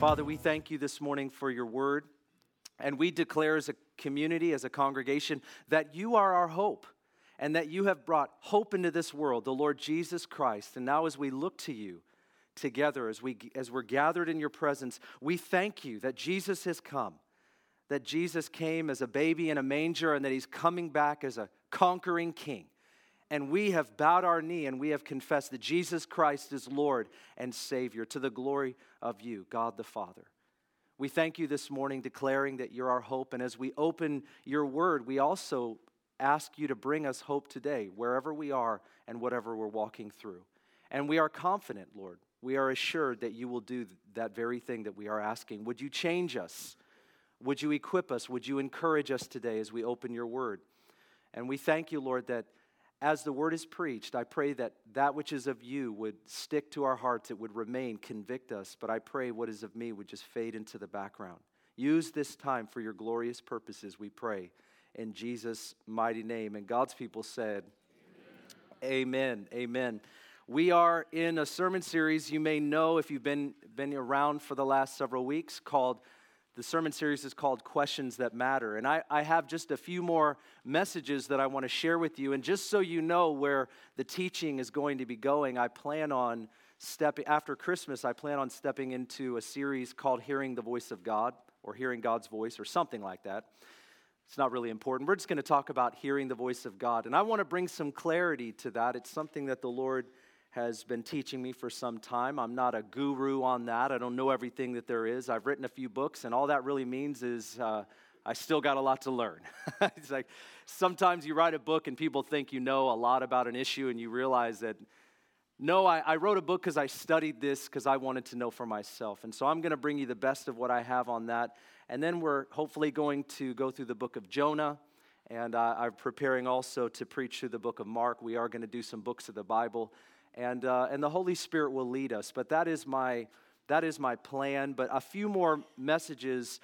Father, we thank you this morning for your word. And we declare as a community, as a congregation, that you are our hope and that you have brought hope into this world, the Lord Jesus Christ. And now, as we look to you together, as, we, as we're gathered in your presence, we thank you that Jesus has come, that Jesus came as a baby in a manger, and that he's coming back as a conquering king. And we have bowed our knee and we have confessed that Jesus Christ is Lord and Savior to the glory of you, God the Father. We thank you this morning, declaring that you're our hope. And as we open your word, we also ask you to bring us hope today, wherever we are and whatever we're walking through. And we are confident, Lord. We are assured that you will do that very thing that we are asking. Would you change us? Would you equip us? Would you encourage us today as we open your word? And we thank you, Lord, that as the word is preached, I pray that that which is of you would stick to our hearts, it would remain, convict us. But I pray what is of me would just fade into the background. Use this time for your glorious purposes, we pray, in Jesus' mighty name. And God's people said, Amen. Amen. Amen. We are in a sermon series you may know if you've been, been around for the last several weeks called the sermon series is called Questions That Matter. And I, I have just a few more messages that I want to share with you. And just so you know where the teaching is going to be going, I plan on stepping, after Christmas, I plan on stepping into a series called Hearing the Voice of God or Hearing God's Voice or something like that. It's not really important. We're just going to talk about hearing the voice of God. And I want to bring some clarity to that. It's something that the Lord has been teaching me for some time. I'm not a guru on that. I don't know everything that there is. I've written a few books, and all that really means is uh, I still got a lot to learn. it's like sometimes you write a book and people think you know a lot about an issue, and you realize that no, I, I wrote a book because I studied this because I wanted to know for myself. And so I'm going to bring you the best of what I have on that. And then we're hopefully going to go through the book of Jonah. And uh, I'm preparing also to preach through the book of Mark. We are going to do some books of the Bible and, uh, and the Holy Spirit will lead us. But that is, my, that is my plan. But a few more messages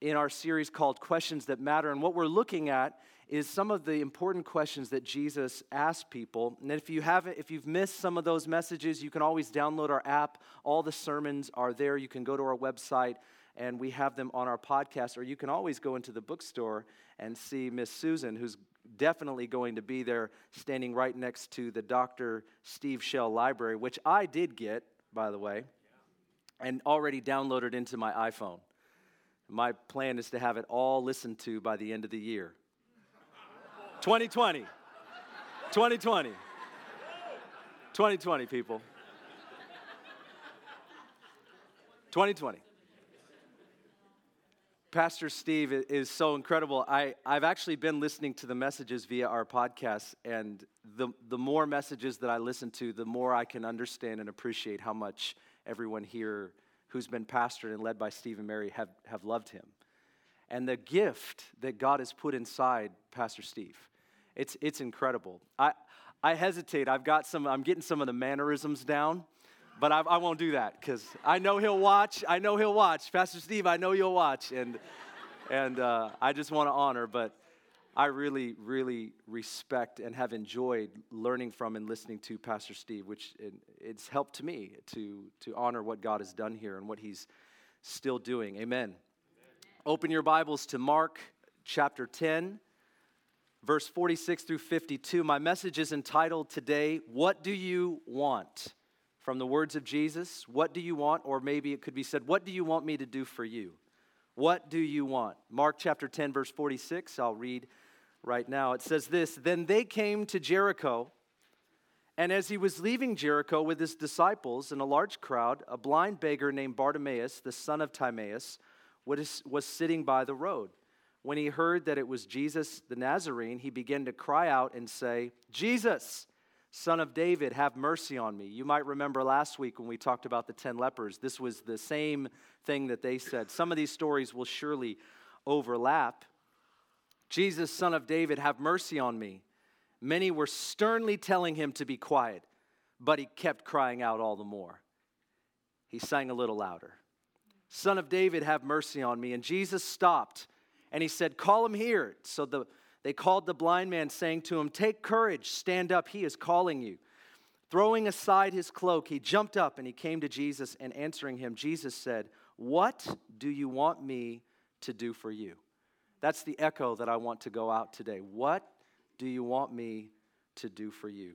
in our series called Questions That Matter. And what we're looking at is some of the important questions that Jesus asked people. And if you haven't, if you've missed some of those messages, you can always download our app. All the sermons are there. You can go to our website and we have them on our podcast, or you can always go into the bookstore and see Miss Susan, who's definitely going to be there standing right next to the Dr. Steve Schell library, which I did get, by the way, and already downloaded into my iPhone. My plan is to have it all listened to by the end of the year. 2020. 2020. 2020, people. 2020. Pastor Steve is so incredible. I, I've actually been listening to the messages via our podcast, and the, the more messages that I listen to, the more I can understand and appreciate how much everyone here who's been pastored and led by Steve and Mary have, have loved him. And the gift that God has put inside Pastor Steve, it's, it's incredible. I, I hesitate. I've got some, I'm getting some of the mannerisms down but I, I won't do that because I know he'll watch. I know he'll watch. Pastor Steve, I know you'll watch. And, and uh, I just want to honor, but I really, really respect and have enjoyed learning from and listening to Pastor Steve, which it, it's helped to me to, to honor what God has done here and what he's still doing. Amen. Amen. Open your Bibles to Mark chapter 10, verse 46 through 52. My message is entitled today, What Do You Want? From the words of Jesus, What do you want? Or maybe it could be said, What do you want me to do for you? What do you want? Mark chapter 10, verse 46, I'll read right now. It says this Then they came to Jericho, and as he was leaving Jericho with his disciples and a large crowd, a blind beggar named Bartimaeus, the son of Timaeus, was sitting by the road. When he heard that it was Jesus the Nazarene, he began to cry out and say, Jesus, Son of David, have mercy on me. You might remember last week when we talked about the 10 lepers, this was the same thing that they said. Some of these stories will surely overlap. Jesus, Son of David, have mercy on me. Many were sternly telling him to be quiet, but he kept crying out all the more. He sang a little louder. Son of David, have mercy on me. And Jesus stopped and he said, Call him here. So the they called the blind man, saying to him, Take courage, stand up, he is calling you. Throwing aside his cloak, he jumped up and he came to Jesus, and answering him, Jesus said, What do you want me to do for you? That's the echo that I want to go out today. What do you want me to do for you?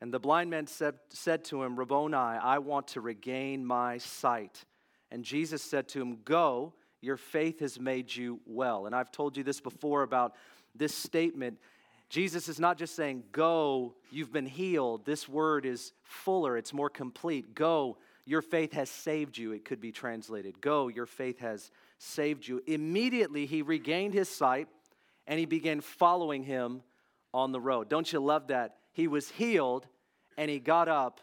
And the blind man said, said to him, Rabboni, I want to regain my sight. And Jesus said to him, Go, your faith has made you well. And I've told you this before about this statement. Jesus is not just saying, Go, you've been healed. This word is fuller, it's more complete. Go, your faith has saved you, it could be translated. Go, your faith has saved you. Immediately, he regained his sight and he began following him on the road. Don't you love that? He was healed and he got up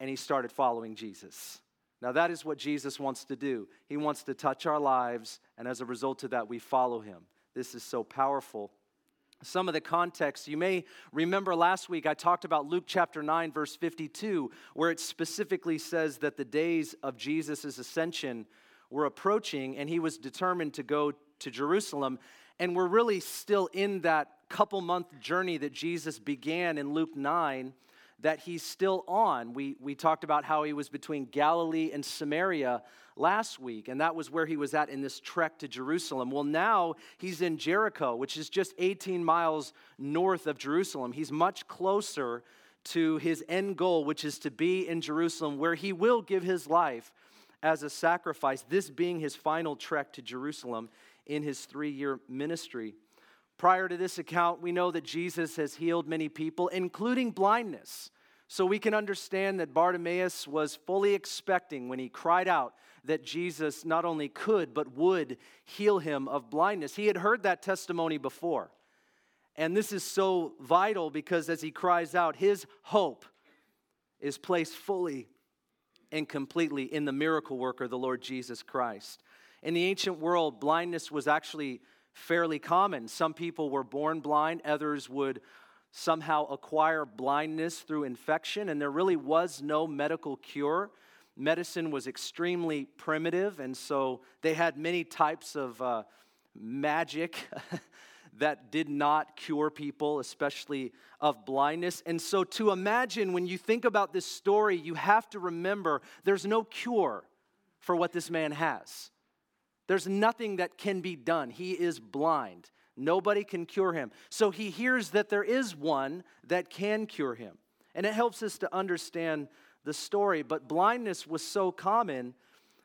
and he started following Jesus. Now, that is what Jesus wants to do. He wants to touch our lives, and as a result of that, we follow him. This is so powerful. Some of the context, you may remember last week I talked about Luke chapter 9, verse 52, where it specifically says that the days of Jesus' ascension were approaching and he was determined to go to Jerusalem. And we're really still in that couple month journey that Jesus began in Luke 9 that he's still on. We, we talked about how he was between Galilee and Samaria last week, and that was where he was at in this trek to Jerusalem. Well, now he's in Jericho, which is just 18 miles north of Jerusalem. He's much closer to his end goal, which is to be in Jerusalem, where he will give his life as a sacrifice, this being his final trek to Jerusalem in his three year ministry. Prior to this account, we know that Jesus has healed many people, including blindness. So we can understand that Bartimaeus was fully expecting when he cried out that Jesus not only could, but would heal him of blindness. He had heard that testimony before. And this is so vital because as he cries out, his hope is placed fully and completely in the miracle worker, the Lord Jesus Christ. In the ancient world, blindness was actually fairly common. Some people were born blind, others would somehow acquire blindness through infection, and there really was no medical cure. Medicine was extremely primitive, and so they had many types of uh, magic that did not cure people, especially of blindness. And so, to imagine when you think about this story, you have to remember there's no cure for what this man has. There's nothing that can be done. He is blind. Nobody can cure him. So he hears that there is one that can cure him. And it helps us to understand the story. But blindness was so common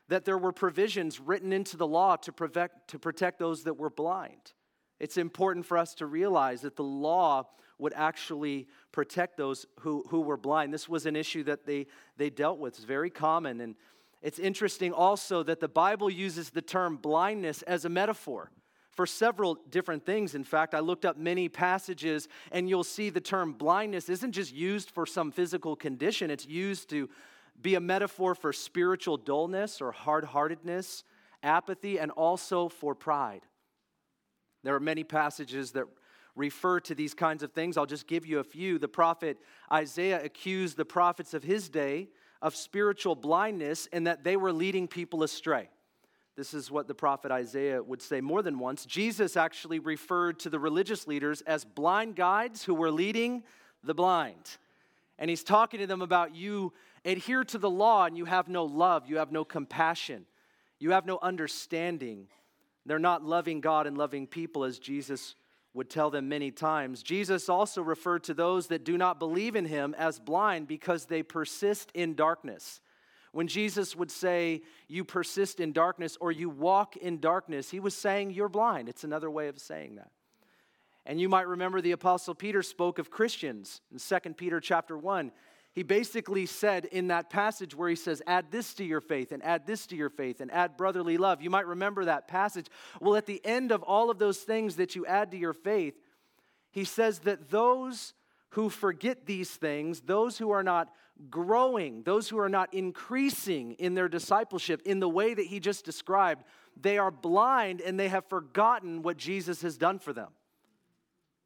that there were provisions written into the law to protect, to protect those that were blind. It's important for us to realize that the law would actually protect those who, who were blind. This was an issue that they, they dealt with. It's very common. And it's interesting also that the Bible uses the term blindness as a metaphor for several different things. In fact, I looked up many passages, and you'll see the term blindness isn't just used for some physical condition, it's used to be a metaphor for spiritual dullness or hard heartedness, apathy, and also for pride. There are many passages that refer to these kinds of things. I'll just give you a few. The prophet Isaiah accused the prophets of his day of spiritual blindness and that they were leading people astray. This is what the prophet Isaiah would say more than once. Jesus actually referred to the religious leaders as blind guides who were leading the blind. And he's talking to them about you adhere to the law and you have no love, you have no compassion, you have no understanding. They're not loving God and loving people as Jesus would tell them many times. Jesus also referred to those that do not believe in him as blind because they persist in darkness. When Jesus would say, You persist in darkness or you walk in darkness, he was saying, You're blind. It's another way of saying that. And you might remember the apostle Peter spoke of Christians in 2 Peter chapter 1 he basically said in that passage where he says, Add this to your faith, and add this to your faith, and add brotherly love. You might remember that passage. Well, at the end of all of those things that you add to your faith, he says that those who forget these things, those who are not growing, those who are not increasing in their discipleship in the way that he just described, they are blind and they have forgotten what Jesus has done for them.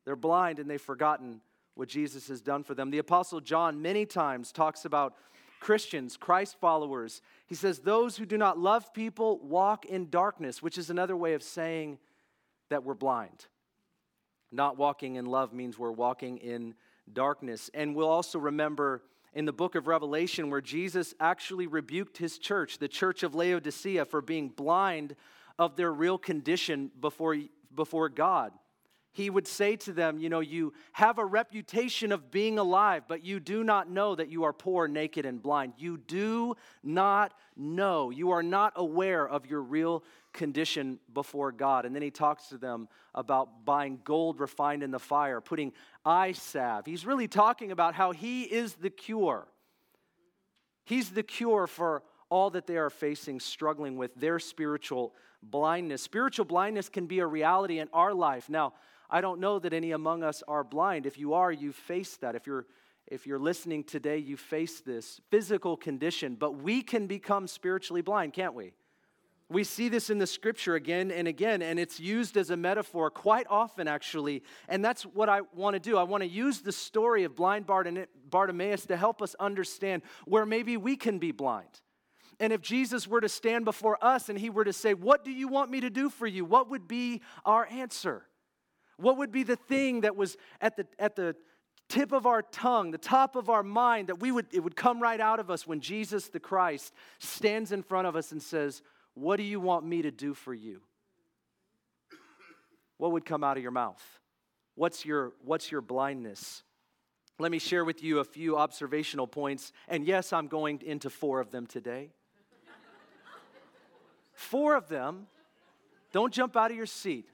They're blind and they've forgotten what Jesus has done for them. The Apostle John many times talks about Christians, Christ followers. He says, Those who do not love people walk in darkness, which is another way of saying that we're blind. Not walking in love means we're walking in darkness. And we'll also remember in the book of Revelation where Jesus actually rebuked his church, the church of Laodicea, for being blind of their real condition before, before God. He would say to them, You know, you have a reputation of being alive, but you do not know that you are poor, naked, and blind. You do not know. You are not aware of your real condition before God. And then he talks to them about buying gold refined in the fire, putting eye salve. He's really talking about how he is the cure. He's the cure for all that they are facing, struggling with their spiritual blindness. Spiritual blindness can be a reality in our life. Now, I don't know that any among us are blind. If you are, you face that. If you're if you're listening today, you face this physical condition, but we can become spiritually blind, can't we? We see this in the scripture again and again, and it's used as a metaphor quite often, actually. And that's what I want to do. I want to use the story of blind Bartimaeus to help us understand where maybe we can be blind. And if Jesus were to stand before us and he were to say, What do you want me to do for you? What would be our answer? What would be the thing that was at the, at the tip of our tongue, the top of our mind, that we would, it would come right out of us when Jesus the Christ stands in front of us and says, What do you want me to do for you? What would come out of your mouth? What's your, what's your blindness? Let me share with you a few observational points. And yes, I'm going into four of them today. four of them. Don't jump out of your seat.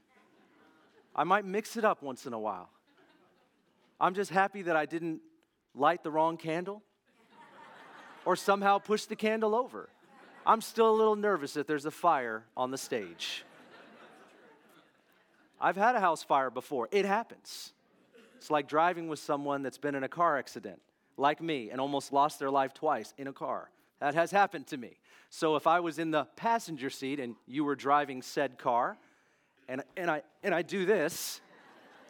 I might mix it up once in a while. I'm just happy that I didn't light the wrong candle or somehow push the candle over. I'm still a little nervous that there's a fire on the stage. I've had a house fire before, it happens. It's like driving with someone that's been in a car accident, like me, and almost lost their life twice in a car. That has happened to me. So if I was in the passenger seat and you were driving said car, and, and, I, and I do this,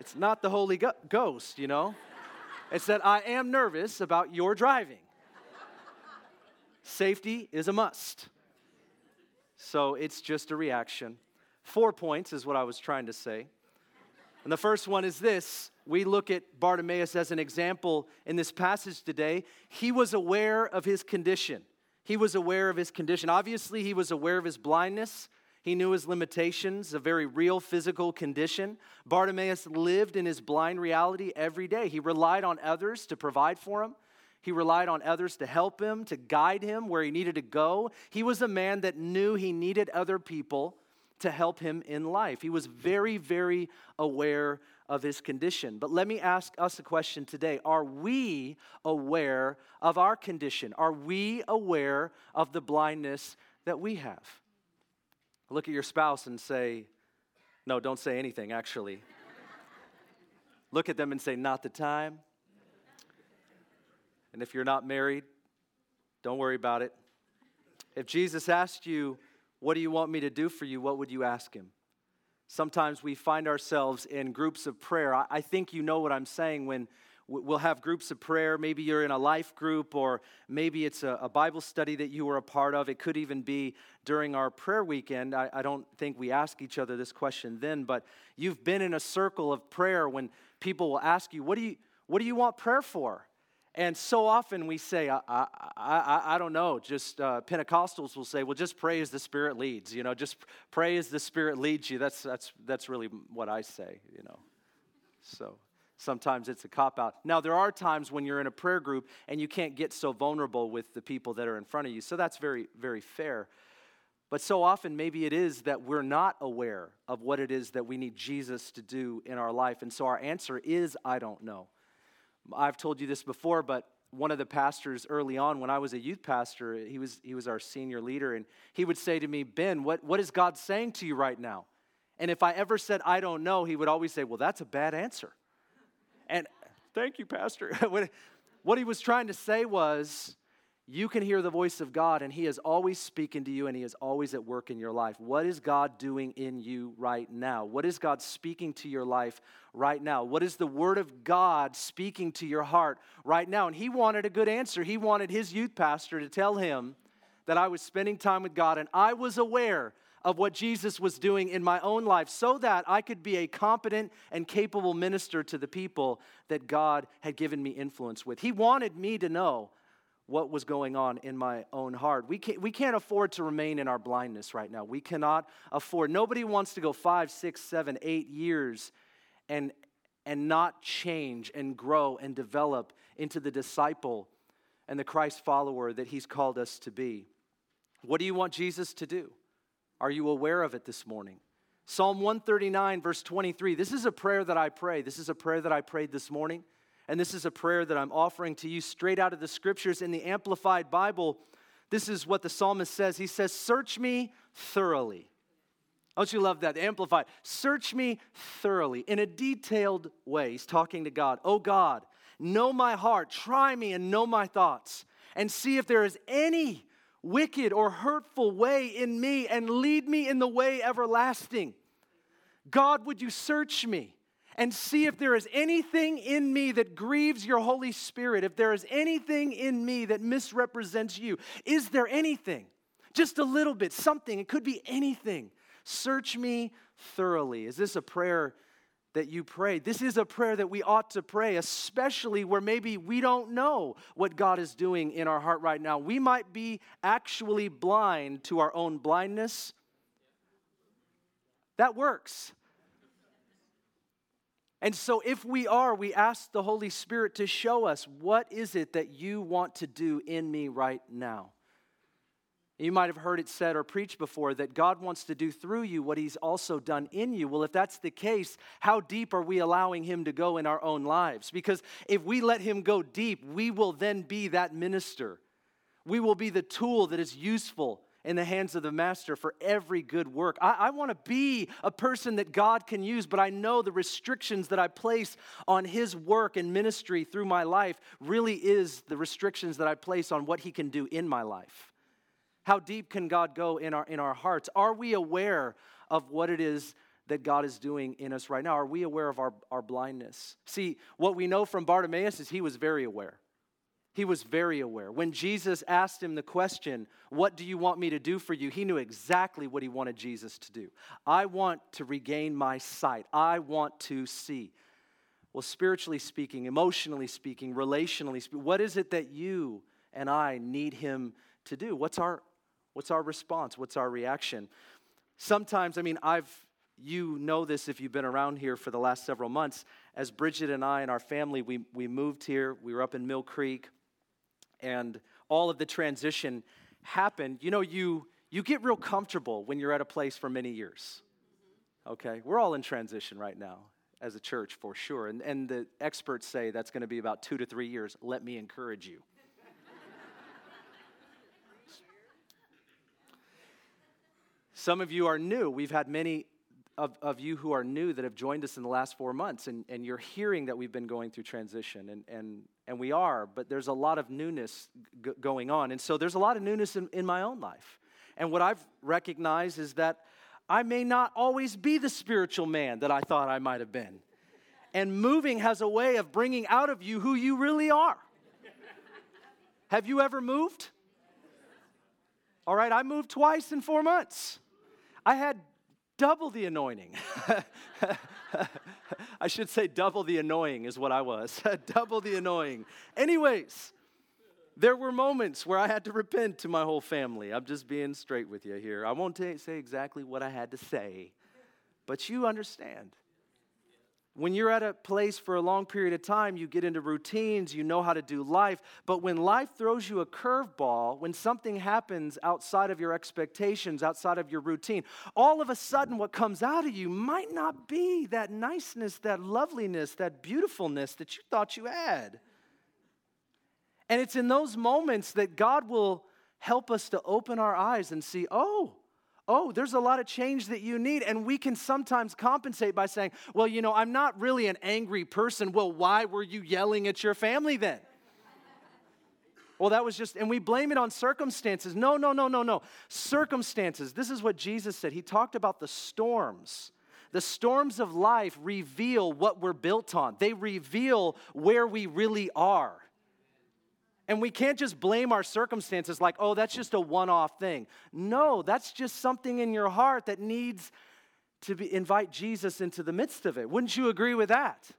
it's not the Holy Ghost, you know? It's that I am nervous about your driving. Safety is a must. So it's just a reaction. Four points is what I was trying to say. And the first one is this we look at Bartimaeus as an example in this passage today. He was aware of his condition. He was aware of his condition. Obviously, he was aware of his blindness. He knew his limitations, a very real physical condition. Bartimaeus lived in his blind reality every day. He relied on others to provide for him. He relied on others to help him, to guide him where he needed to go. He was a man that knew he needed other people to help him in life. He was very, very aware of his condition. But let me ask us a question today Are we aware of our condition? Are we aware of the blindness that we have? Look at your spouse and say, no, don't say anything, actually. Look at them and say, not the time. And if you're not married, don't worry about it. If Jesus asked you, What do you want me to do for you? what would you ask him? Sometimes we find ourselves in groups of prayer. I think you know what I'm saying when We'll have groups of prayer. Maybe you're in a life group, or maybe it's a, Bible study that you were a part of. It could even be during our prayer weekend. I don't think we ask each other this question then, but you've been in a circle of prayer when people will ask you, What do you, what do you want prayer for? And so often we say, I, I, I, I don't know, just uh, Pentecostals will say, well, just pray as the Spirit leads, you know, just pray as the Spirit leads you. That's, that's, that's really what I say, you know. So sometimes it's a cop out. Now, there are times when you're in a prayer group and you can't get so vulnerable with the people that are in front of you. So that's very, very fair. But so often, maybe it is that we're not aware of what it is that we need Jesus to do in our life. And so our answer is, I don't know. I've told you this before, but one of the pastors early on, when I was a youth pastor, he was, he was our senior leader, and he would say to me, Ben, what, what is God saying to you right now? And if I ever said, I don't know, he would always say, Well, that's a bad answer. And thank you, Pastor. what he was trying to say was, you can hear the voice of God, and He is always speaking to you, and He is always at work in your life. What is God doing in you right now? What is God speaking to your life right now? What is the Word of God speaking to your heart right now? And he wanted a good answer. He wanted his youth pastor to tell him that I was spending time with God, and I was aware of what Jesus was doing in my own life so that I could be a competent and capable minister to the people that God had given me influence with. He wanted me to know what was going on in my own heart. We can't, we can't afford to remain in our blindness right now. We cannot afford. Nobody wants to go five, six, seven, eight years and, and not change and grow and develop into the disciple and the Christ follower that He's called us to be. What do you want Jesus to do? Are you aware of it this morning? Psalm 139, verse 23. This is a prayer that I pray. This is a prayer that I prayed this morning. And this is a prayer that I'm offering to you straight out of the scriptures in the Amplified Bible. This is what the psalmist says. He says, Search me thoroughly. Don't you love that? Amplified. Search me thoroughly in a detailed way. He's talking to God. Oh God, know my heart. Try me and know my thoughts. And see if there is any wicked or hurtful way in me and lead me in the way everlasting. God, would you search me and see if there is anything in me that grieves your Holy Spirit, if there is anything in me that misrepresents you? Is there anything? Just a little bit, something. It could be anything. Search me thoroughly. Is this a prayer that you pray? This is a prayer that we ought to pray, especially where maybe we don't know what God is doing in our heart right now. We might be actually blind to our own blindness. That works. And so, if we are, we ask the Holy Spirit to show us what is it that you want to do in me right now. You might have heard it said or preached before that God wants to do through you what He's also done in you. Well, if that's the case, how deep are we allowing Him to go in our own lives? Because if we let Him go deep, we will then be that minister. We will be the tool that is useful in the hands of the Master for every good work. I, I want to be a person that God can use, but I know the restrictions that I place on His work and ministry through my life really is the restrictions that I place on what He can do in my life. How deep can God go in our, in our hearts? Are we aware of what it is that God is doing in us right now? Are we aware of our, our blindness? See, what we know from Bartimaeus is he was very aware. He was very aware. When Jesus asked him the question, What do you want me to do for you? he knew exactly what he wanted Jesus to do. I want to regain my sight, I want to see. Well, spiritually speaking, emotionally speaking, relationally speaking, what is it that you and I need him to do? What's our What's our response? What's our reaction? Sometimes, I mean, I've, you know this if you've been around here for the last several months. As Bridget and I and our family, we, we moved here, we were up in Mill Creek, and all of the transition happened. You know, you, you get real comfortable when you're at a place for many years. Okay? We're all in transition right now as a church for sure. And, and the experts say that's going to be about two to three years. Let me encourage you. Some of you are new. We've had many of, of you who are new that have joined us in the last four months, and, and you're hearing that we've been going through transition, and, and, and we are, but there's a lot of newness g- going on. And so there's a lot of newness in, in my own life. And what I've recognized is that I may not always be the spiritual man that I thought I might have been. And moving has a way of bringing out of you who you really are. have you ever moved? All right, I moved twice in four months. I had double the anointing. I should say double the annoying is what I was. double the annoying. Anyways, there were moments where I had to repent to my whole family. I'm just being straight with you here. I won't t- say exactly what I had to say, but you understand. When you're at a place for a long period of time, you get into routines, you know how to do life. But when life throws you a curveball, when something happens outside of your expectations, outside of your routine, all of a sudden what comes out of you might not be that niceness, that loveliness, that beautifulness that you thought you had. And it's in those moments that God will help us to open our eyes and see, oh, oh, there's a lot of change that you need. And we can sometimes compensate by saying, well, you know, I'm not really an angry person. Well, why were you yelling at your family then? well, that was just, and we blame it on circumstances. No, no, no, no, no. Circumstances. This is what Jesus said. He talked about the storms. The storms of life reveal what we're built on, they reveal where we really are. And we can't just blame our circumstances like, oh, that's just a one off thing. No, that's just something in your heart that needs to be, invite Jesus into the midst of it. Wouldn't you agree with that?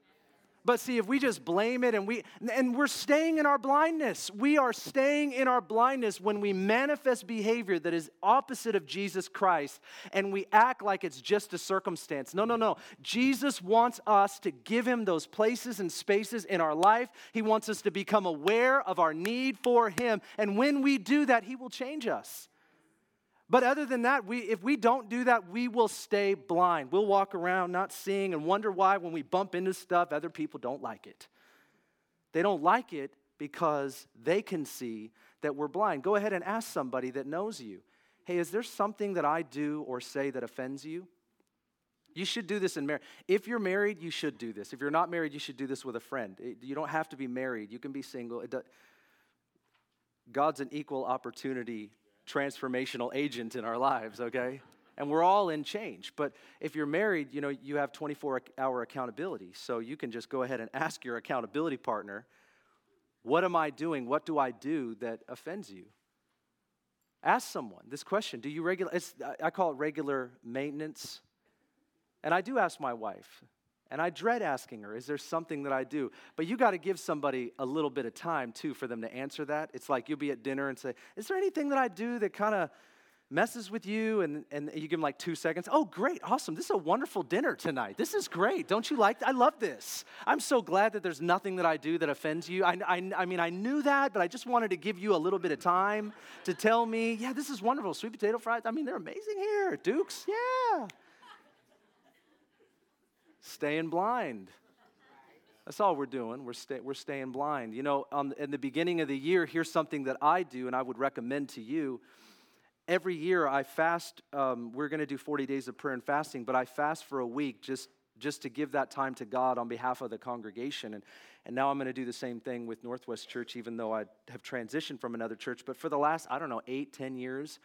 But see, if we just blame it and we and we're staying in our blindness. We are staying in our blindness when we manifest behavior that is opposite of Jesus Christ and we act like it's just a circumstance. No, no, no. Jesus wants us to give him those places and spaces in our life. He wants us to become aware of our need for him. And when we do that, he will change us. But other than that, we, if we don't do that, we will stay blind. We'll walk around not seeing and wonder why when we bump into stuff, other people don't like it. They don't like it because they can see that we're blind. Go ahead and ask somebody that knows you hey, is there something that I do or say that offends you? You should do this in marriage. If you're married, you should do this. If you're not married, you should do this with a friend. You don't have to be married, you can be single. God's an equal opportunity transformational agent in our lives, okay? And we're all in change. But if you're married, you know, you have 24 hour accountability. So you can just go ahead and ask your accountability partner, what am I doing? What do I do that offends you? Ask someone this question. Do you regular I call it regular maintenance. And I do ask my wife, and I dread asking her, is there something that I do? But you got to give somebody a little bit of time too for them to answer that. It's like you'll be at dinner and say, is there anything that I do that kind of messes with you? And, and you give them like two seconds. Oh, great, awesome. This is a wonderful dinner tonight. This is great. Don't you like I love this. I'm so glad that there's nothing that I do that offends you. I, I, I mean, I knew that, but I just wanted to give you a little bit of time to tell me, yeah, this is wonderful. Sweet potato fries. I mean, they're amazing here. Dukes, yeah staying blind. That's all we're doing. We're, stay, we're staying blind. You know, on, in the beginning of the year, here's something that I do and I would recommend to you. Every year I fast. Um, we're going to do 40 days of prayer and fasting, but I fast for a week just, just to give that time to God on behalf of the congregation. And, and now I'm going to do the same thing with Northwest Church, even though I have transitioned from another church. But for the last, I don't know, eight, ten years,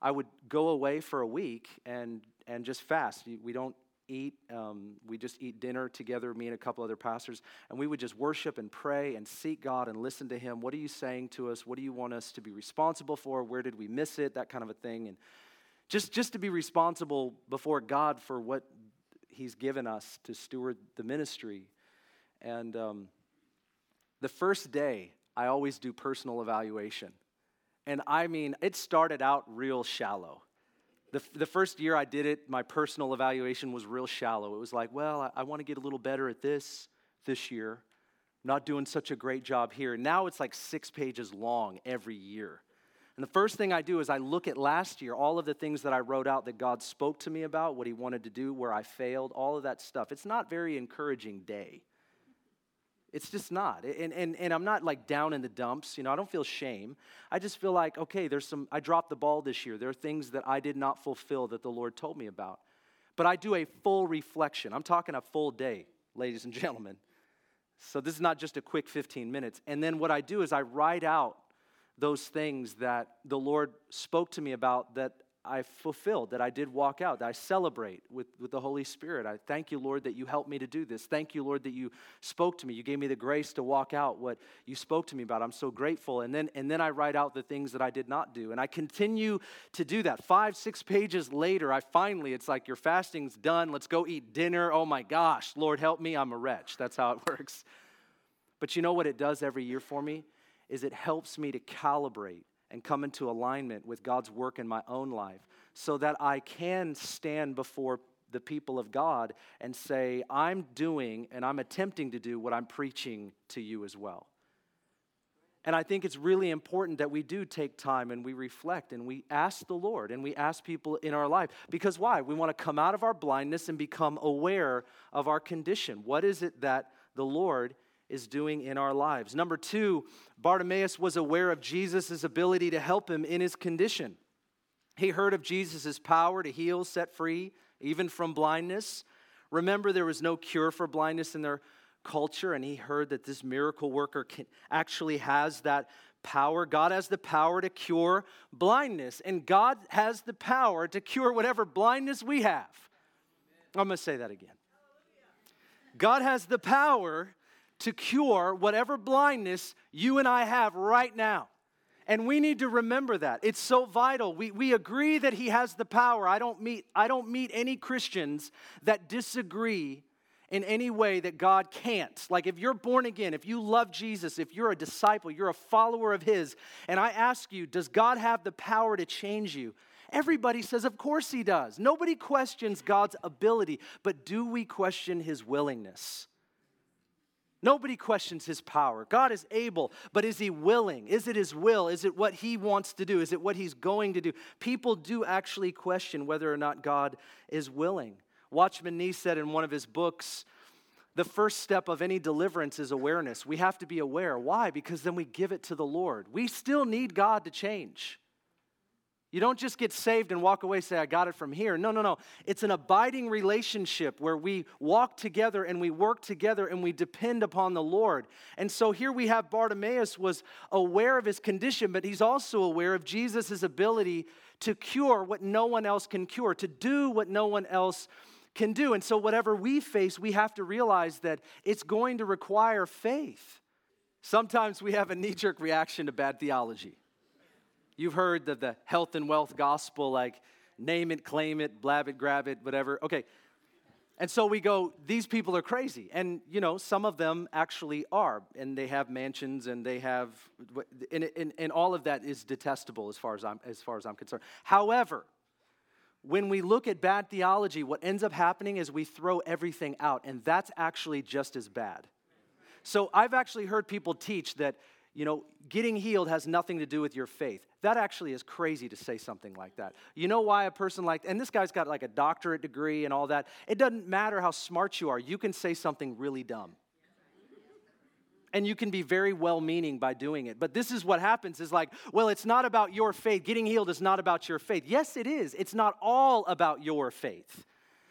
I would go away for a week and, and just fast. We don't eat. Um, we just eat dinner together, me and a couple other pastors, and we would just worship and pray and seek God and listen to Him. What are you saying to us? What do you want us to be responsible for? Where did we miss it? That kind of a thing. And just, just to be responsible before God for what He's given us to steward the ministry. And um, the first day, I always do personal evaluation. And I mean, it started out real shallow. The, the first year I did it, my personal evaluation was real shallow. It was like, well, I, I want to get a little better at this this year. I'm not doing such a great job here. Now it's like six pages long every year. And the first thing I do is I look at last year, all of the things that I wrote out that God spoke to me about, what He wanted to do, where I failed, all of that stuff. It's not very encouraging day. It's just not. And, and, and I'm not like down in the dumps. You know, I don't feel shame. I just feel like, okay, there's some, I dropped the ball this year. There are things that I did not fulfill that the Lord told me about. But I do a full reflection. I'm talking a full day, ladies and gentlemen. So this is not just a quick 15 minutes. And then what I do is I write out those things that the Lord spoke to me about that I fulfilled, that I did walk out, that I celebrate with, with the Holy Spirit. I thank you, Lord, that you helped me to do this. Thank you, Lord, that you spoke to me. You gave me the grace to walk out what you spoke to me about. I'm so grateful. And then, and then I write out the things that I did not do. And I continue to do that. Five, six pages later, I finally, it's like your fasting's done. Let's go eat dinner. Oh my gosh, Lord, help me. I'm a wretch. That's how it works. But you know what it does every year for me? Is it helps me to calibrate and come into alignment with God's work in my own life so that I can stand before the people of God and say, I'm doing and I'm attempting to do what I'm preaching to you as well. And I think it's really important that we do take time and we reflect and we ask the Lord and we ask people in our life. Because why? We want to come out of our blindness and become aware of our condition. What is it that the Lord is doing in our lives. Number two, Bartimaeus was aware of Jesus' ability to help him in his condition. He heard of Jesus' power to heal, set free, even from blindness. Remember, there was no cure for blindness in their culture, and he heard that this miracle worker actually has that power. God has the power to cure blindness, and God has the power to cure whatever blindness we have. I'm going to say that again. God has the power to cure whatever blindness you and I have right now. And we need to remember that. It's so vital. We, we agree that he has the power. I don't, meet, I don't meet any Christians that disagree in any way that God can't. Like if you're born again, if you love Jesus, if you're a disciple, you're a follower of his, and I ask you, does God have the power to change you? Everybody says, of course he does. Nobody questions God's ability, but do we question his willingness? Nobody questions his power. God is able, but is he willing? Is it his will? Is it what he wants to do? Is it what he's going to do? People do actually question whether or not God is willing. Watchman Nee said in one of his books, the first step of any deliverance is awareness. We have to be aware. Why? Because then we give it to the Lord. We still need God to change. You don't just get saved and walk away say, I got it from here. No, no, no. It's an abiding relationship where we walk together and we work together and we depend upon the Lord. And so here we have Bartimaeus was aware of his condition, but he's also aware of Jesus' ability to cure what no one else can cure, to do what no one else can do. And so whatever we face, we have to realize that it's going to require faith. Sometimes we have a knee jerk reaction to bad theology. You've heard the, the health and wealth gospel, like name it, claim it, blab it, grab it, whatever. Okay. And so we go, these people are crazy. And, you know, some of them actually are. And they have mansions and they have, and, and, and all of that is detestable as far as, I'm, as far as I'm concerned. However, when we look at bad theology, what ends up happening is we throw everything out. And that's actually just as bad. So I've actually heard people teach that you know, getting healed has nothing to do with your faith. That actually is crazy to say something like that. You know why a person like, and this guy's got like a doctorate degree and all that. It doesn't matter how smart you are, you can say something really dumb. And you can be very well meaning by doing it. But this is what happens is like, well, it's not about your faith. Getting healed is not about your faith. Yes, it is. It's not all about your faith.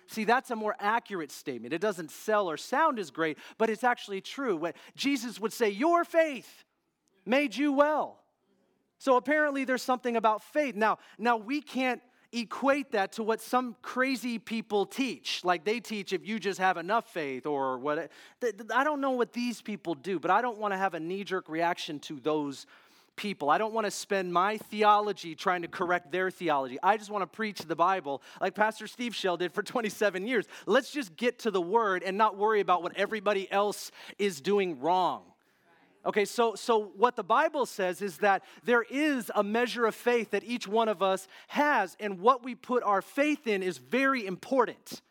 See, that's a more accurate statement. It doesn't sell or sound as great, but it's actually true. What Jesus would say, Your faith made you well. So apparently there's something about faith. Now, now we can't equate that to what some crazy people teach. Like they teach if you just have enough faith or what. I don't know what these people do, but I don't want to have a knee jerk reaction to those people. I don't want to spend my theology trying to correct their theology. I just want to preach the Bible like Pastor Steve Schell did for 27 years. Let's just get to the word and not worry about what everybody else is doing wrong. Okay, so, so what the Bible says is that there is a measure of faith that each one of us has, and what we put our faith in is very important.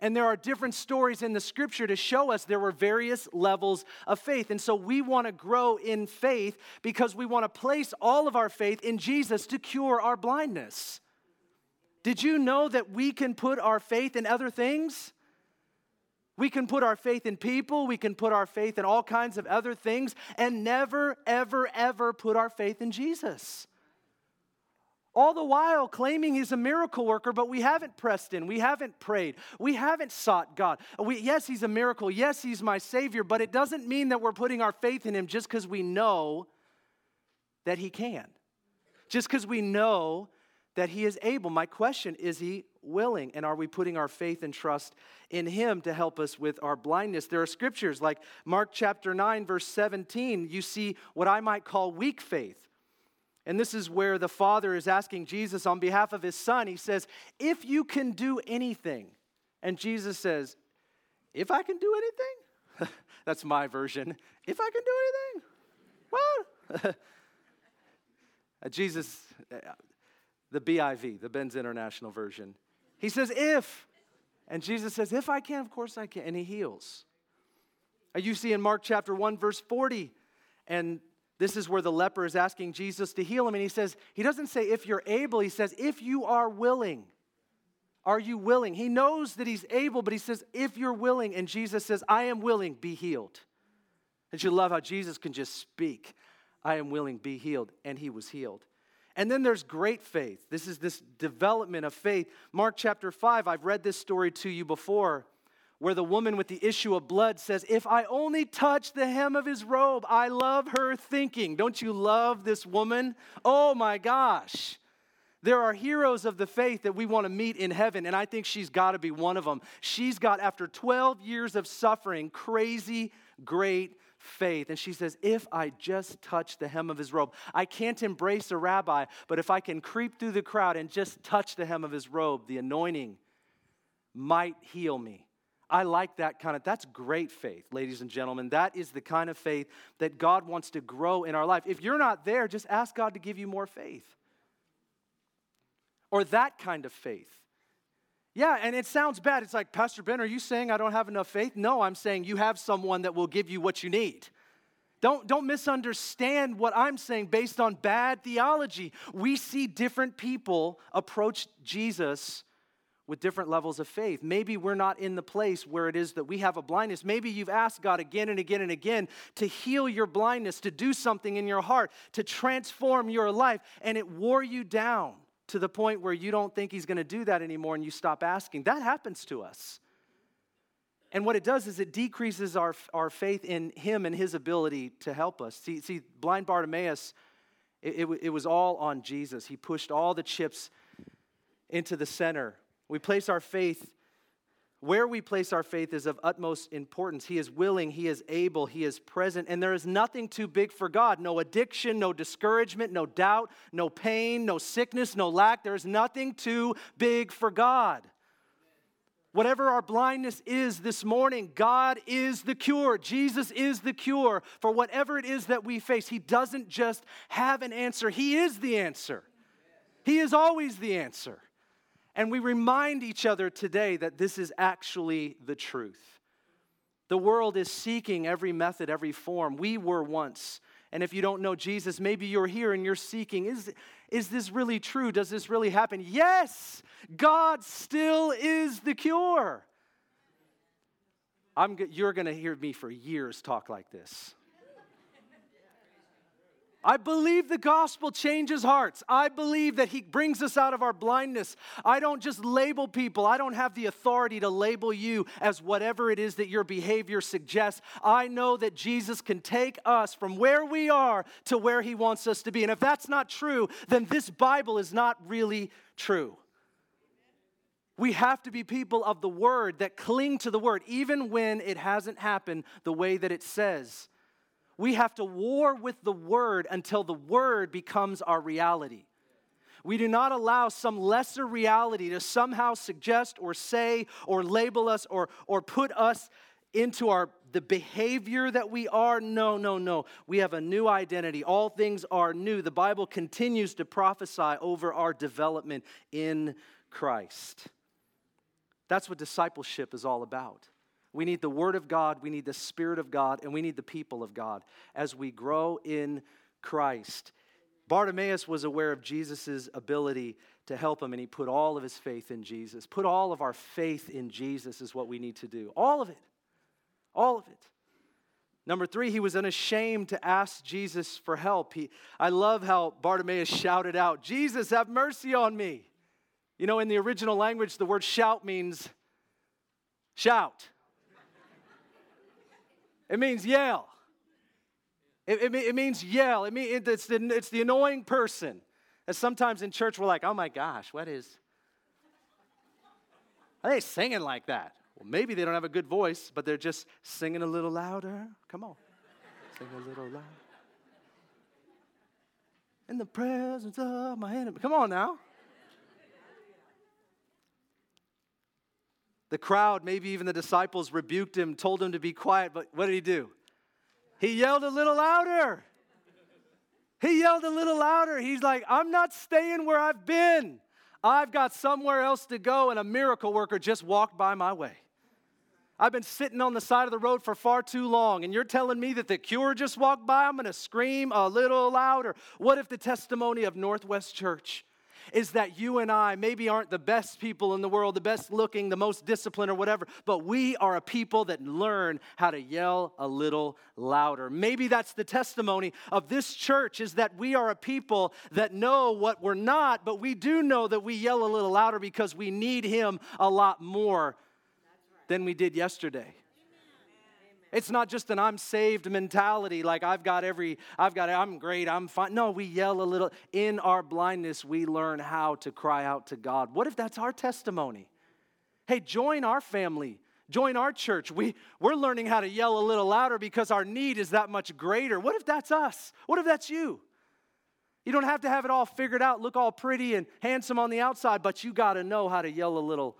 And there are different stories in the scripture to show us there were various levels of faith. And so we want to grow in faith because we want to place all of our faith in Jesus to cure our blindness. Did you know that we can put our faith in other things? We can put our faith in people, we can put our faith in all kinds of other things, and never, ever, ever put our faith in Jesus. All the while claiming he's a miracle worker, but we haven't pressed in, we haven't prayed, we haven't sought God. We, yes, he's a miracle, yes, he's my Savior, but it doesn't mean that we're putting our faith in him just because we know that he can, just because we know that he is able. My question is he willing? And are we putting our faith and trust in him to help us with our blindness? There are scriptures like Mark chapter 9, verse 17. You see what I might call weak faith. And this is where the Father is asking Jesus on behalf of his Son. He says, If you can do anything. And Jesus says, If I can do anything? That's my version. If I can do anything? What? Uh, Jesus, uh, the BIV, the Ben's International Version. He says, if. And Jesus says, if I can, of course I can. And he heals. Uh, you see in Mark chapter 1, verse 40, and this is where the leper is asking Jesus to heal him. And he says, he doesn't say if you're able, he says, if you are willing. Are you willing? He knows that he's able, but he says, if you're willing. And Jesus says, I am willing, be healed. And you love how Jesus can just speak, I am willing, be healed. And he was healed. And then there's great faith. This is this development of faith. Mark chapter 5, I've read this story to you before, where the woman with the issue of blood says, If I only touch the hem of his robe, I love her thinking. Don't you love this woman? Oh my gosh. There are heroes of the faith that we want to meet in heaven, and I think she's got to be one of them. She's got, after 12 years of suffering, crazy, great faith. And she says, If I just touch the hem of his robe, I can't embrace a rabbi, but if I can creep through the crowd and just touch the hem of his robe, the anointing might heal me. I like that kind of, that's great faith, ladies and gentlemen. That is the kind of faith that God wants to grow in our life. If you're not there, just ask God to give you more faith or that kind of faith. Yeah, and it sounds bad. It's like, Pastor Ben, are you saying I don't have enough faith? No, I'm saying you have someone that will give you what you need. Don't, don't misunderstand what I'm saying based on bad theology. We see different people approach Jesus with different levels of faith. Maybe we're not in the place where it is that we have a blindness. Maybe you've asked God again and again and again to heal your blindness, to do something in your heart, to transform your life, and it wore you down to the point where you don't think he's going to do that anymore and you stop asking. That happens to us. And what it does is it decreases our, our faith in him and his ability to help us. See, see blind Bartimaeus, it, it, it was all on Jesus. He pushed all the chips into the center. We place our faith where we place our faith is of utmost importance. He is willing, He is able, He is present, and there is nothing too big for God. No addiction, no discouragement, no doubt, no pain, no sickness, no lack. There is nothing too big for God. Whatever our blindness is this morning, God is the cure. Jesus is the cure for whatever it is that we face. He doesn't just have an answer, He is the answer. He is always the answer. And we remind each other today that this is actually the truth. The world is seeking every method, every form. We were once. And if you don't know Jesus, maybe you're here and you're seeking is, is this really true? Does this really happen? Yes, God still is the cure. I'm, you're going to hear me for years talk like this. I believe the gospel changes hearts. I believe that He brings us out of our blindness. I don't just label people, I don't have the authority to label you as whatever it is that your behavior suggests. I know that Jesus can take us from where we are to where He wants us to be. And if that's not true, then this Bible is not really true. We have to be people of the Word that cling to the Word, even when it hasn't happened the way that it says. We have to war with the word until the word becomes our reality. We do not allow some lesser reality to somehow suggest or say or label us or, or put us into our the behavior that we are. No, no, no. We have a new identity. All things are new. The Bible continues to prophesy over our development in Christ. That's what discipleship is all about. We need the Word of God, we need the Spirit of God, and we need the people of God as we grow in Christ. Bartimaeus was aware of Jesus' ability to help him, and he put all of his faith in Jesus. Put all of our faith in Jesus is what we need to do. All of it. All of it. Number three, he was unashamed to ask Jesus for help. He, I love how Bartimaeus shouted out, Jesus, have mercy on me. You know, in the original language, the word shout means shout. It means yell. It, it, it means yell. It mean, it, it's, the, it's the annoying person. And sometimes in church we're like, oh my gosh, what is. Are they singing like that? Well, maybe they don't have a good voice, but they're just singing a little louder. Come on. Sing a little louder. In the presence of my enemy. Come on now. The crowd, maybe even the disciples, rebuked him, told him to be quiet, but what did he do? He yelled a little louder. He yelled a little louder. He's like, I'm not staying where I've been. I've got somewhere else to go, and a miracle worker just walked by my way. I've been sitting on the side of the road for far too long, and you're telling me that the cure just walked by? I'm going to scream a little louder. What if the testimony of Northwest Church is that you and I maybe aren't the best people in the world, the best looking, the most disciplined, or whatever, but we are a people that learn how to yell a little louder. Maybe that's the testimony of this church is that we are a people that know what we're not, but we do know that we yell a little louder because we need Him a lot more than we did yesterday. It's not just an I'm saved mentality, like I've got every, I've got, I'm great, I'm fine. No, we yell a little. In our blindness, we learn how to cry out to God. What if that's our testimony? Hey, join our family. Join our church. We, we're learning how to yell a little louder because our need is that much greater. What if that's us? What if that's you? You don't have to have it all figured out, look all pretty and handsome on the outside, but you got to know how to yell a little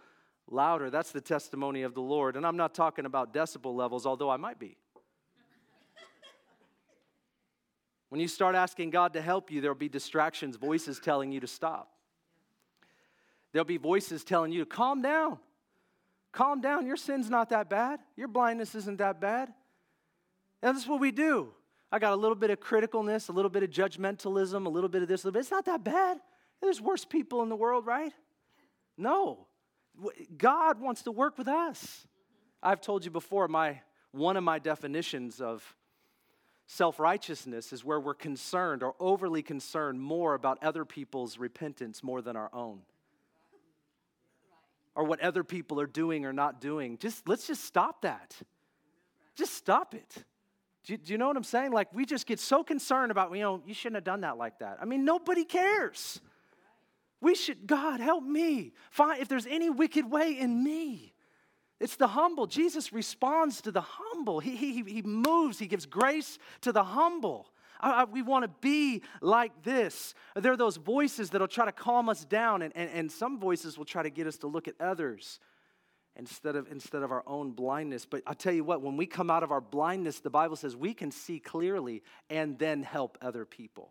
louder. That's the testimony of the Lord. And I'm not talking about decibel levels, although I might be. when you start asking God to help you, there'll be distractions, voices telling you to stop. There'll be voices telling you to calm down. Calm down. Your sin's not that bad. Your blindness isn't that bad. And that's what we do. I got a little bit of criticalness, a little bit of judgmentalism, a little bit of this, a little bit. It's not that bad. There's worse people in the world, right? No. God wants to work with us. I've told you before, my one of my definitions of self-righteousness is where we're concerned or overly concerned more about other people's repentance more than our own. Or what other people are doing or not doing. Just let's just stop that. Just stop it. Do you, do you know what I'm saying? Like, we just get so concerned about, you know, you shouldn't have done that like that. I mean, nobody cares. We should, God, help me. Find if there's any wicked way in me. It's the humble. Jesus responds to the humble. He, he, he moves, he gives grace to the humble. I, I, we want to be like this. There are those voices that'll try to calm us down, and, and, and some voices will try to get us to look at others instead of, instead of our own blindness. But i tell you what, when we come out of our blindness, the Bible says we can see clearly and then help other people.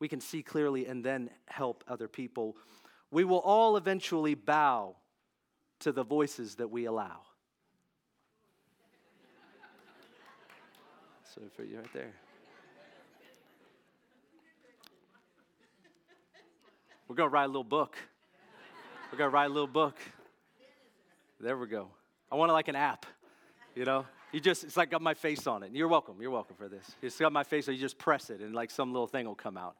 We can see clearly and then help other people. We will all eventually bow to the voices that we allow. So for you right there. We're going to write a little book. We're going to write a little book. There we go. I want it like an app, you know? You just, it's like got my face on it. You're welcome. You're welcome for this. It's got my face, so you just press it and like some little thing will come out.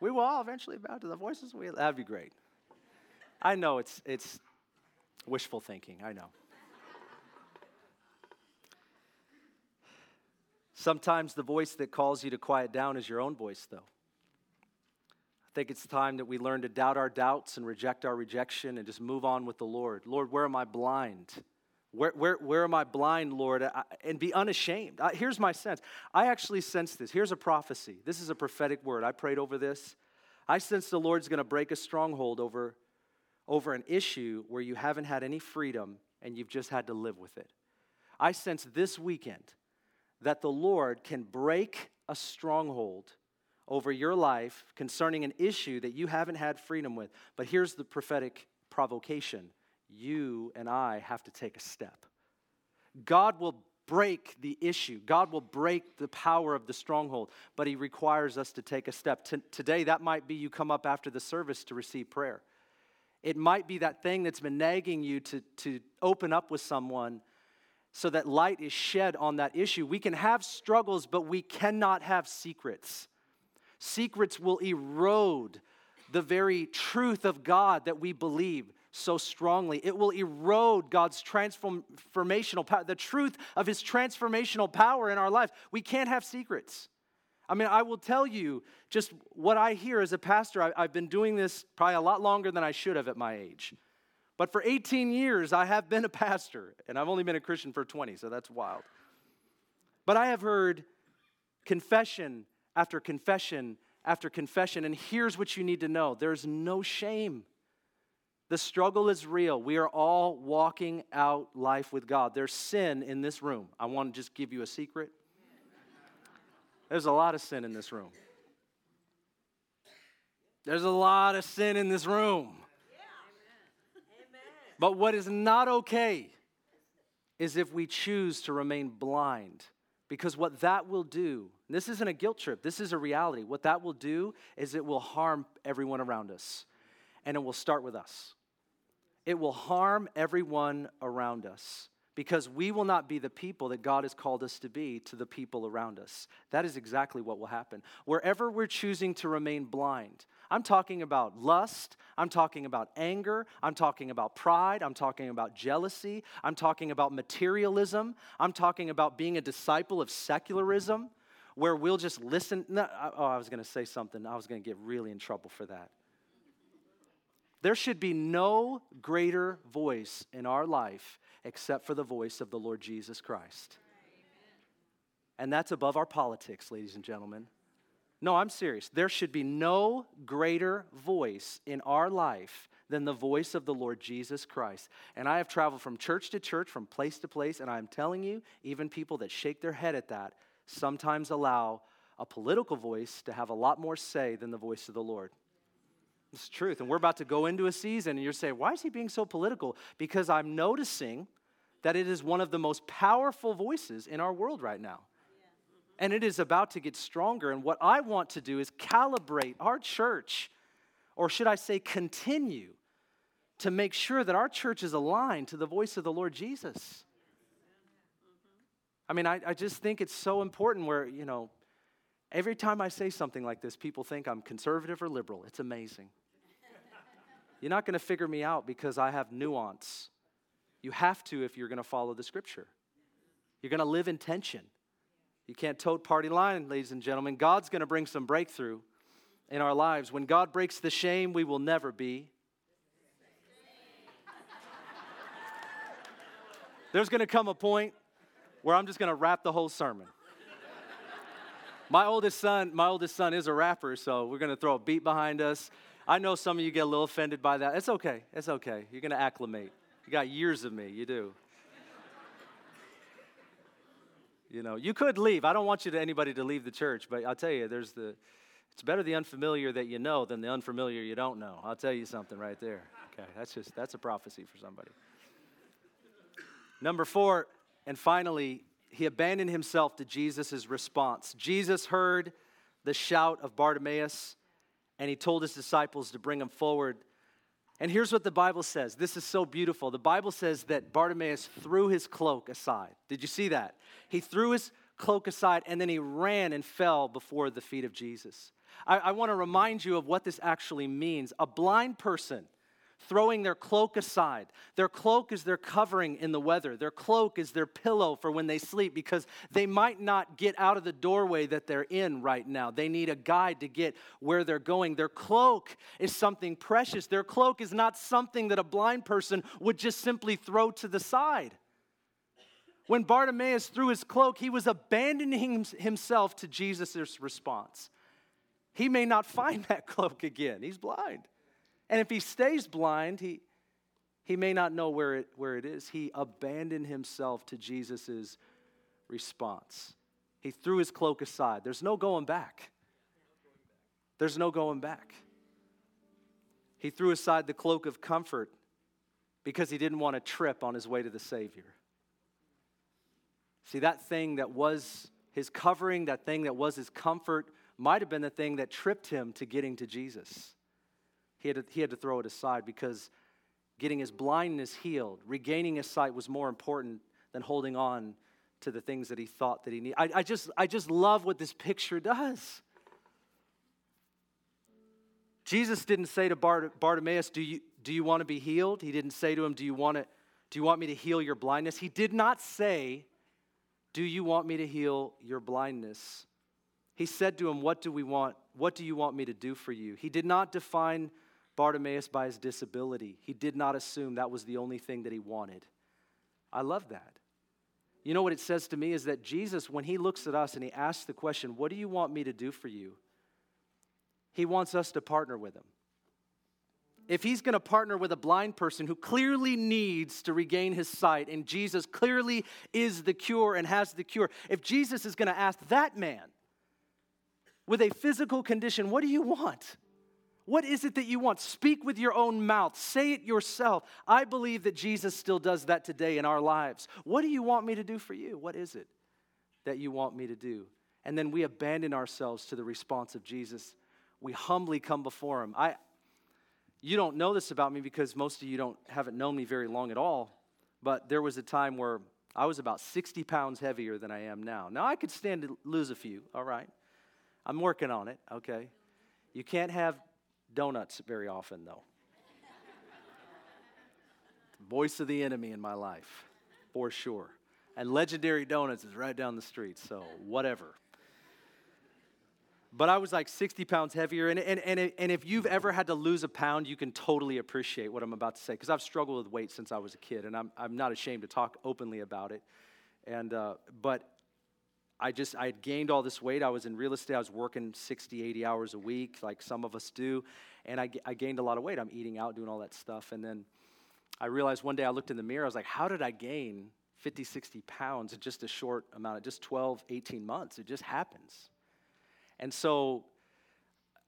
We will all eventually bow to the voices. We, that'd be great. I know it's, it's wishful thinking. I know. Sometimes the voice that calls you to quiet down is your own voice, though I think it's time that we learn to doubt our doubts and reject our rejection and just move on with the Lord. Lord, where am I blind? Where, where, where am I blind, Lord? I, and be unashamed. I, here's my sense. I actually sense this. Here's a prophecy. This is a prophetic word. I prayed over this. I sense the Lord's going to break a stronghold over, over an issue where you haven't had any freedom and you've just had to live with it. I sense this weekend that the Lord can break a stronghold over your life concerning an issue that you haven't had freedom with. But here's the prophetic provocation you and I have to take a step. God will break the issue, God will break the power of the stronghold, but He requires us to take a step. T- today, that might be you come up after the service to receive prayer. It might be that thing that's been nagging you to, to open up with someone so that light is shed on that issue. We can have struggles, but we cannot have secrets. Secrets will erode the very truth of God that we believe so strongly. It will erode God's transformational power, the truth of His transformational power in our life. We can't have secrets. I mean, I will tell you just what I hear as a pastor. I, have been doing this probably a lot longer than I should have at my age. But for 18 years, I have been a pastor, and I've only been a Christian for 20, so that's wild. But I have heard confession after confession after confession. And here's what you need to know there's no shame. The struggle is real. We are all walking out life with God. There's sin in this room. I want to just give you a secret. There's a lot of sin in this room. There's a lot of sin in this room. But what is not okay is if we choose to remain blind because what that will do, this isn't a guilt trip, this is a reality. What that will do is it will harm everyone around us, and it will start with us. It will harm everyone around us because we will not be the people that God has called us to be to the people around us. That is exactly what will happen. Wherever we're choosing to remain blind, I'm talking about lust, I'm talking about anger, I'm talking about pride, I'm talking about jealousy, I'm talking about materialism, I'm talking about being a disciple of secularism where we'll just listen. No, oh, I was going to say something. I was going to get really in trouble for that. There should be no greater voice in our life except for the voice of the Lord Jesus Christ. And that's above our politics, ladies and gentlemen. No, I'm serious. There should be no greater voice in our life than the voice of the Lord Jesus Christ. And I have traveled from church to church, from place to place, and I'm telling you, even people that shake their head at that sometimes allow a political voice to have a lot more say than the voice of the Lord. It's truth. And we're about to go into a season, and you're saying, why is he being so political? Because I'm noticing that it is one of the most powerful voices in our world right now. And it is about to get stronger. And what I want to do is calibrate our church, or should I say, continue to make sure that our church is aligned to the voice of the Lord Jesus. I mean, I, I just think it's so important where, you know, every time I say something like this, people think I'm conservative or liberal. It's amazing. You're not going to figure me out because I have nuance. You have to if you're going to follow the scripture. You're going to live in tension. You can't tote party line, ladies and gentlemen. God's going to bring some breakthrough in our lives. When God breaks the shame, we will never be. There's going to come a point where I'm just going to wrap the whole sermon. My oldest son, my oldest son is a rapper, so we're going to throw a beat behind us. I know some of you get a little offended by that. It's okay. It's okay. You're going to acclimate. You got years of me. You do. You know, you could leave. I don't want you to anybody to leave the church, but I'll tell you, there's the it's better the unfamiliar that you know than the unfamiliar you don't know. I'll tell you something right there. Okay, that's just that's a prophecy for somebody. Number 4, and finally, he abandoned himself to Jesus' response. Jesus heard the shout of Bartimaeus, and he told his disciples to bring him forward. And here's what the Bible says. This is so beautiful. The Bible says that Bartimaeus threw his cloak aside. Did you see that? He threw his cloak aside and then he ran and fell before the feet of Jesus. I, I want to remind you of what this actually means. A blind person throwing their cloak aside. Their cloak is their covering in the weather. Their cloak is their pillow for when they sleep because they might not get out of the doorway that they're in right now. They need a guide to get where they're going. Their cloak is something precious. Their cloak is not something that a blind person would just simply throw to the side. When Bartimaeus threw his cloak, he was abandoning himself to Jesus' response. He may not find that cloak again. He's blind. And if he stays blind, he, he may not know where it, where it is. He abandoned himself to Jesus' response. He threw his cloak aside. There's no going back. There's no going back. He threw aside the cloak of comfort because he didn't want to trip on his way to the Savior. See, that thing that was his covering, that thing that was his comfort, might have been the thing that tripped him to getting to Jesus. He had, to, he had to throw it aside because getting his blindness healed, regaining his sight was more important than holding on to the things that he thought that he needed. I, I, just, I just love what this picture does. Jesus didn't say to Bart, Bartimaeus, do you, do you want to be healed? He didn't say to him, do you, want to, do you want me to heal your blindness? He did not say, Do you want me to heal your blindness? He said to him, What do we want? What do you want me to do for you? He did not define Bartimaeus by his disability. He did not assume that was the only thing that he wanted. I love that. You know what it says to me is that Jesus, when he looks at us and he asks the question, What do you want me to do for you? He wants us to partner with him. If he's going to partner with a blind person who clearly needs to regain his sight, and Jesus clearly is the cure and has the cure, if Jesus is going to ask that man with a physical condition, What do you want? What is it that you want? Speak with your own mouth. Say it yourself. I believe that Jesus still does that today in our lives. What do you want me to do for you? What is it that you want me to do? And then we abandon ourselves to the response of Jesus. We humbly come before him. I you don't know this about me because most of you don't haven't known me very long at all. but there was a time where I was about 60 pounds heavier than I am now. Now I could stand to lose a few, all right? I'm working on it, okay? You can't have donuts very often, though. Voice of the enemy in my life, for sure. And Legendary Donuts is right down the street, so whatever. But I was like 60 pounds heavier. And, and, and, and if you've ever had to lose a pound, you can totally appreciate what I'm about to say. Because I've struggled with weight since I was a kid, and I'm, I'm not ashamed to talk openly about it. And, uh, but I just, I had gained all this weight. I was in real estate. I was working 60, 80 hours a week, like some of us do. And I, I gained a lot of weight. I'm eating out, doing all that stuff. And then I realized one day I looked in the mirror. I was like, how did I gain 50, 60 pounds in just a short amount of just 12, 18 months? It just happens. And so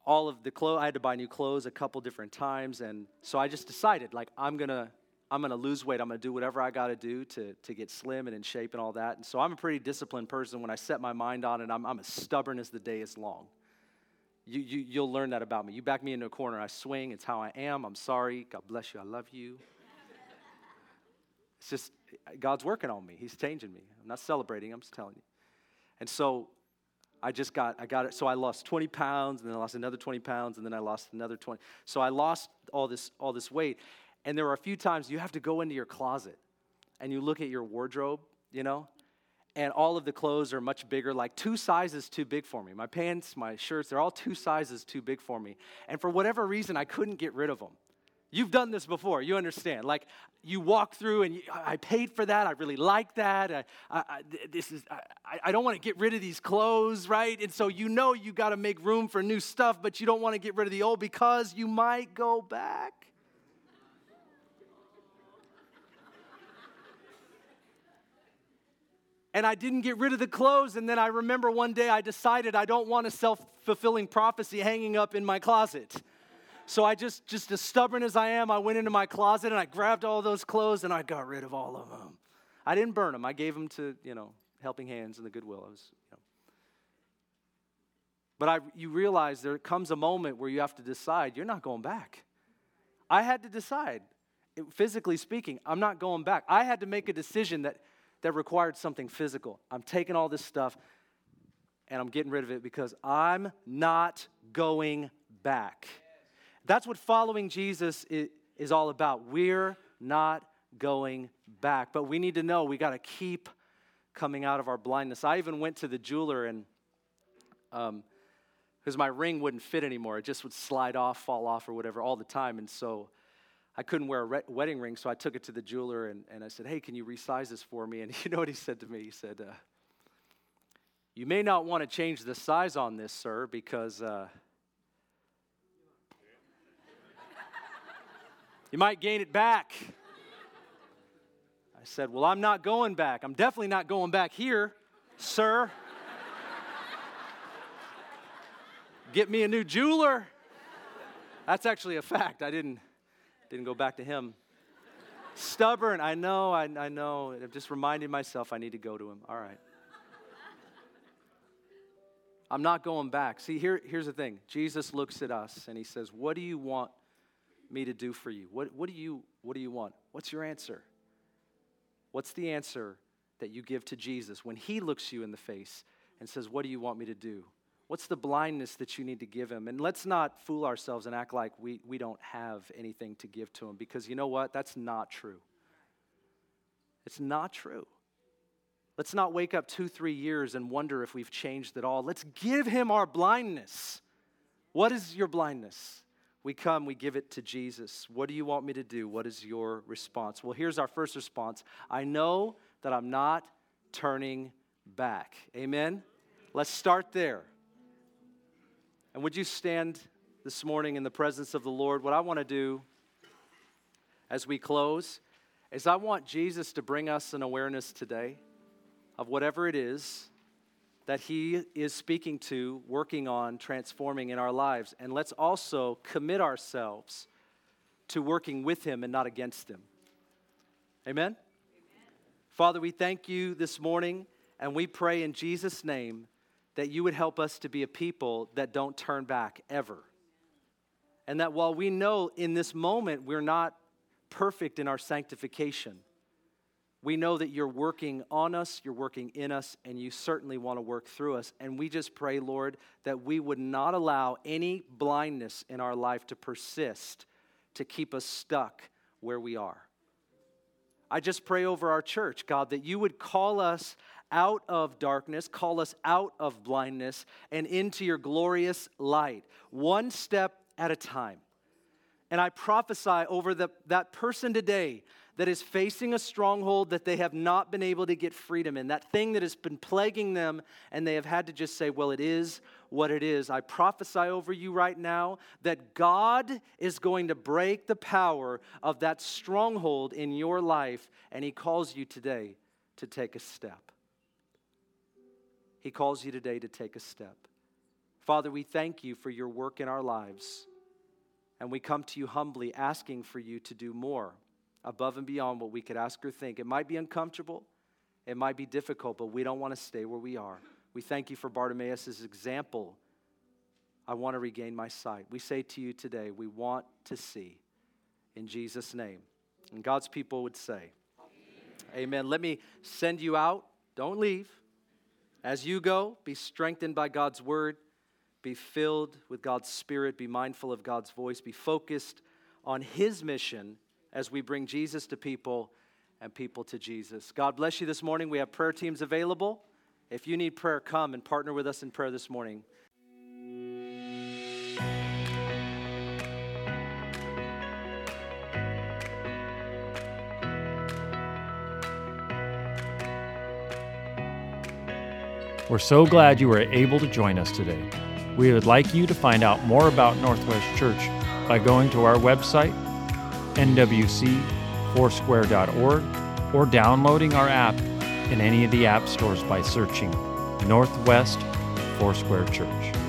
all of the clothes, I had to buy new clothes a couple different times. And so I just decided, like, I'm going to. I'm going to lose weight. I'm going to do whatever I got to do to, to get slim and in shape and all that. And so I'm a pretty disciplined person. When I set my mind on it, I'm, I'm as stubborn as the day is long. You, you, you'll learn that about me. You back me into a corner, I swing. It's how I am. I'm sorry. God bless you. I love you. It's just, God's working on me. He's changing me. I'm not celebrating, I'm just telling you. And so I just got, I got it. So I lost 20 pounds, and then I lost another 20 pounds, and then I lost another 20. So I lost all this, all this weight. And there are a few times you have to go into your closet and you look at your wardrobe, you know, and all of the clothes are much bigger, like two sizes too big for me. My pants, my shirts, they're all two sizes too big for me. And for whatever reason, I couldn't get rid of them. You've done this before, you understand. Like you walk through and you, I paid for that, I really like that. I, I, this is, I, I don't want to get rid of these clothes, right? And so you know you got to make room for new stuff, but you don't want to get rid of the old because you might go back. And I didn't get rid of the clothes. And then I remember one day I decided I don't want a self fulfilling prophecy hanging up in my closet. So I just, just as stubborn as I am, I went into my closet and I grabbed all those clothes and I got rid of all of them. I didn't burn them. I gave them to, you know, helping hands and the goodwill. I was, you know. But I, you realize there comes a moment where you have to decide you're not going back. I had to decide, physically speaking, I'm not going back. I had to make a decision that that required something physical. I'm taking all this stuff and I'm getting rid of it because I'm not going back. That's what following Jesus is all about. We're not going back. But we need to know we got to keep coming out of our blindness. I even went to the jeweler and um, because my ring wouldn't fit anymore. It just would slide off, fall off, or whatever all the time. And so I couldn't wear a re- wedding ring, so I took it to the jeweler and, and I said, Hey, can you resize this for me? And you know what he said to me? He said, uh, You may not want to change the size on this, sir, because uh, you might gain it back. I said, Well, I'm not going back. I'm definitely not going back here, sir. Get me a new jeweler. That's actually a fact. I didn't. Didn't go back to him. Stubborn, I know, I, I know. I've just reminded myself I need to go to him. All right. I'm not going back. See, here, here's the thing Jesus looks at us and he says, What do you want me to do for you? What, what, do you, what do you want? What's your answer? What's the answer that you give to Jesus when he looks you in the face and says, What do you want me to do? What's the blindness that you need to give him? And let's not fool ourselves and act like we, we don't have anything to give to him because you know what? That's not true. It's not true. Let's not wake up two, three years and wonder if we've changed at all. Let's give him our blindness. What is your blindness? We come, we give it to Jesus. What do you want me to do? What is your response? Well, here's our first response I know that I'm not turning back. Amen? Let's start there. And would you stand this morning in the presence of the Lord? What I want to do as we close is I want Jesus to bring us an awareness today of whatever it is that He is speaking to, working on, transforming in our lives. And let's also commit ourselves to working with Him and not against Him. Amen? Amen? Father, we thank you this morning and we pray in Jesus' name that you would help us to be a people that don't turn back ever. And that while we know in this moment we're not perfect in our sanctification, We know that you're working on us, you're working in us, and you certainly want to work through us. And we just pray, Lord, that we would not allow any blindness in our life to persist to keep us stuck where we are. I just pray over our church, God, that you would call us out of darkness, call us out of blindness, and into your glorious light, one step at a time. And I prophesy over the, that person today that is facing a stronghold that they have not been able to get freedom in, that thing that has been plaguing them, and they have had to just say, Well, it is what it is. I prophesy over you right now that God is going to break the power of that stronghold in your life, and He calls you today to take a step. He calls you today to take a step. Father, we thank you for your work in our lives. And we come to you humbly asking for you to do more above and beyond what we could ask or think. It might be uncomfortable, it might be difficult, but we don't want to stay where we are. We thank you for Bartimaeus' example. I want to regain my sight. We say to you today, we want to see in Jesus' name. And God's people would say, Amen. Amen. Let me send you out. Don't leave. As you go, be strengthened by God's word, be filled with God's spirit, be mindful of God's voice, be focused on His mission as we bring Jesus to people and people to Jesus. God bless you this morning. We have prayer teams available. If you need prayer, come and partner with us in prayer this morning. We're so glad you were able to join us today. We would like you to find out more about Northwest Church by going to our website, nwc4square.org, or downloading our app in any of the app stores by searching Northwest Foursquare Church.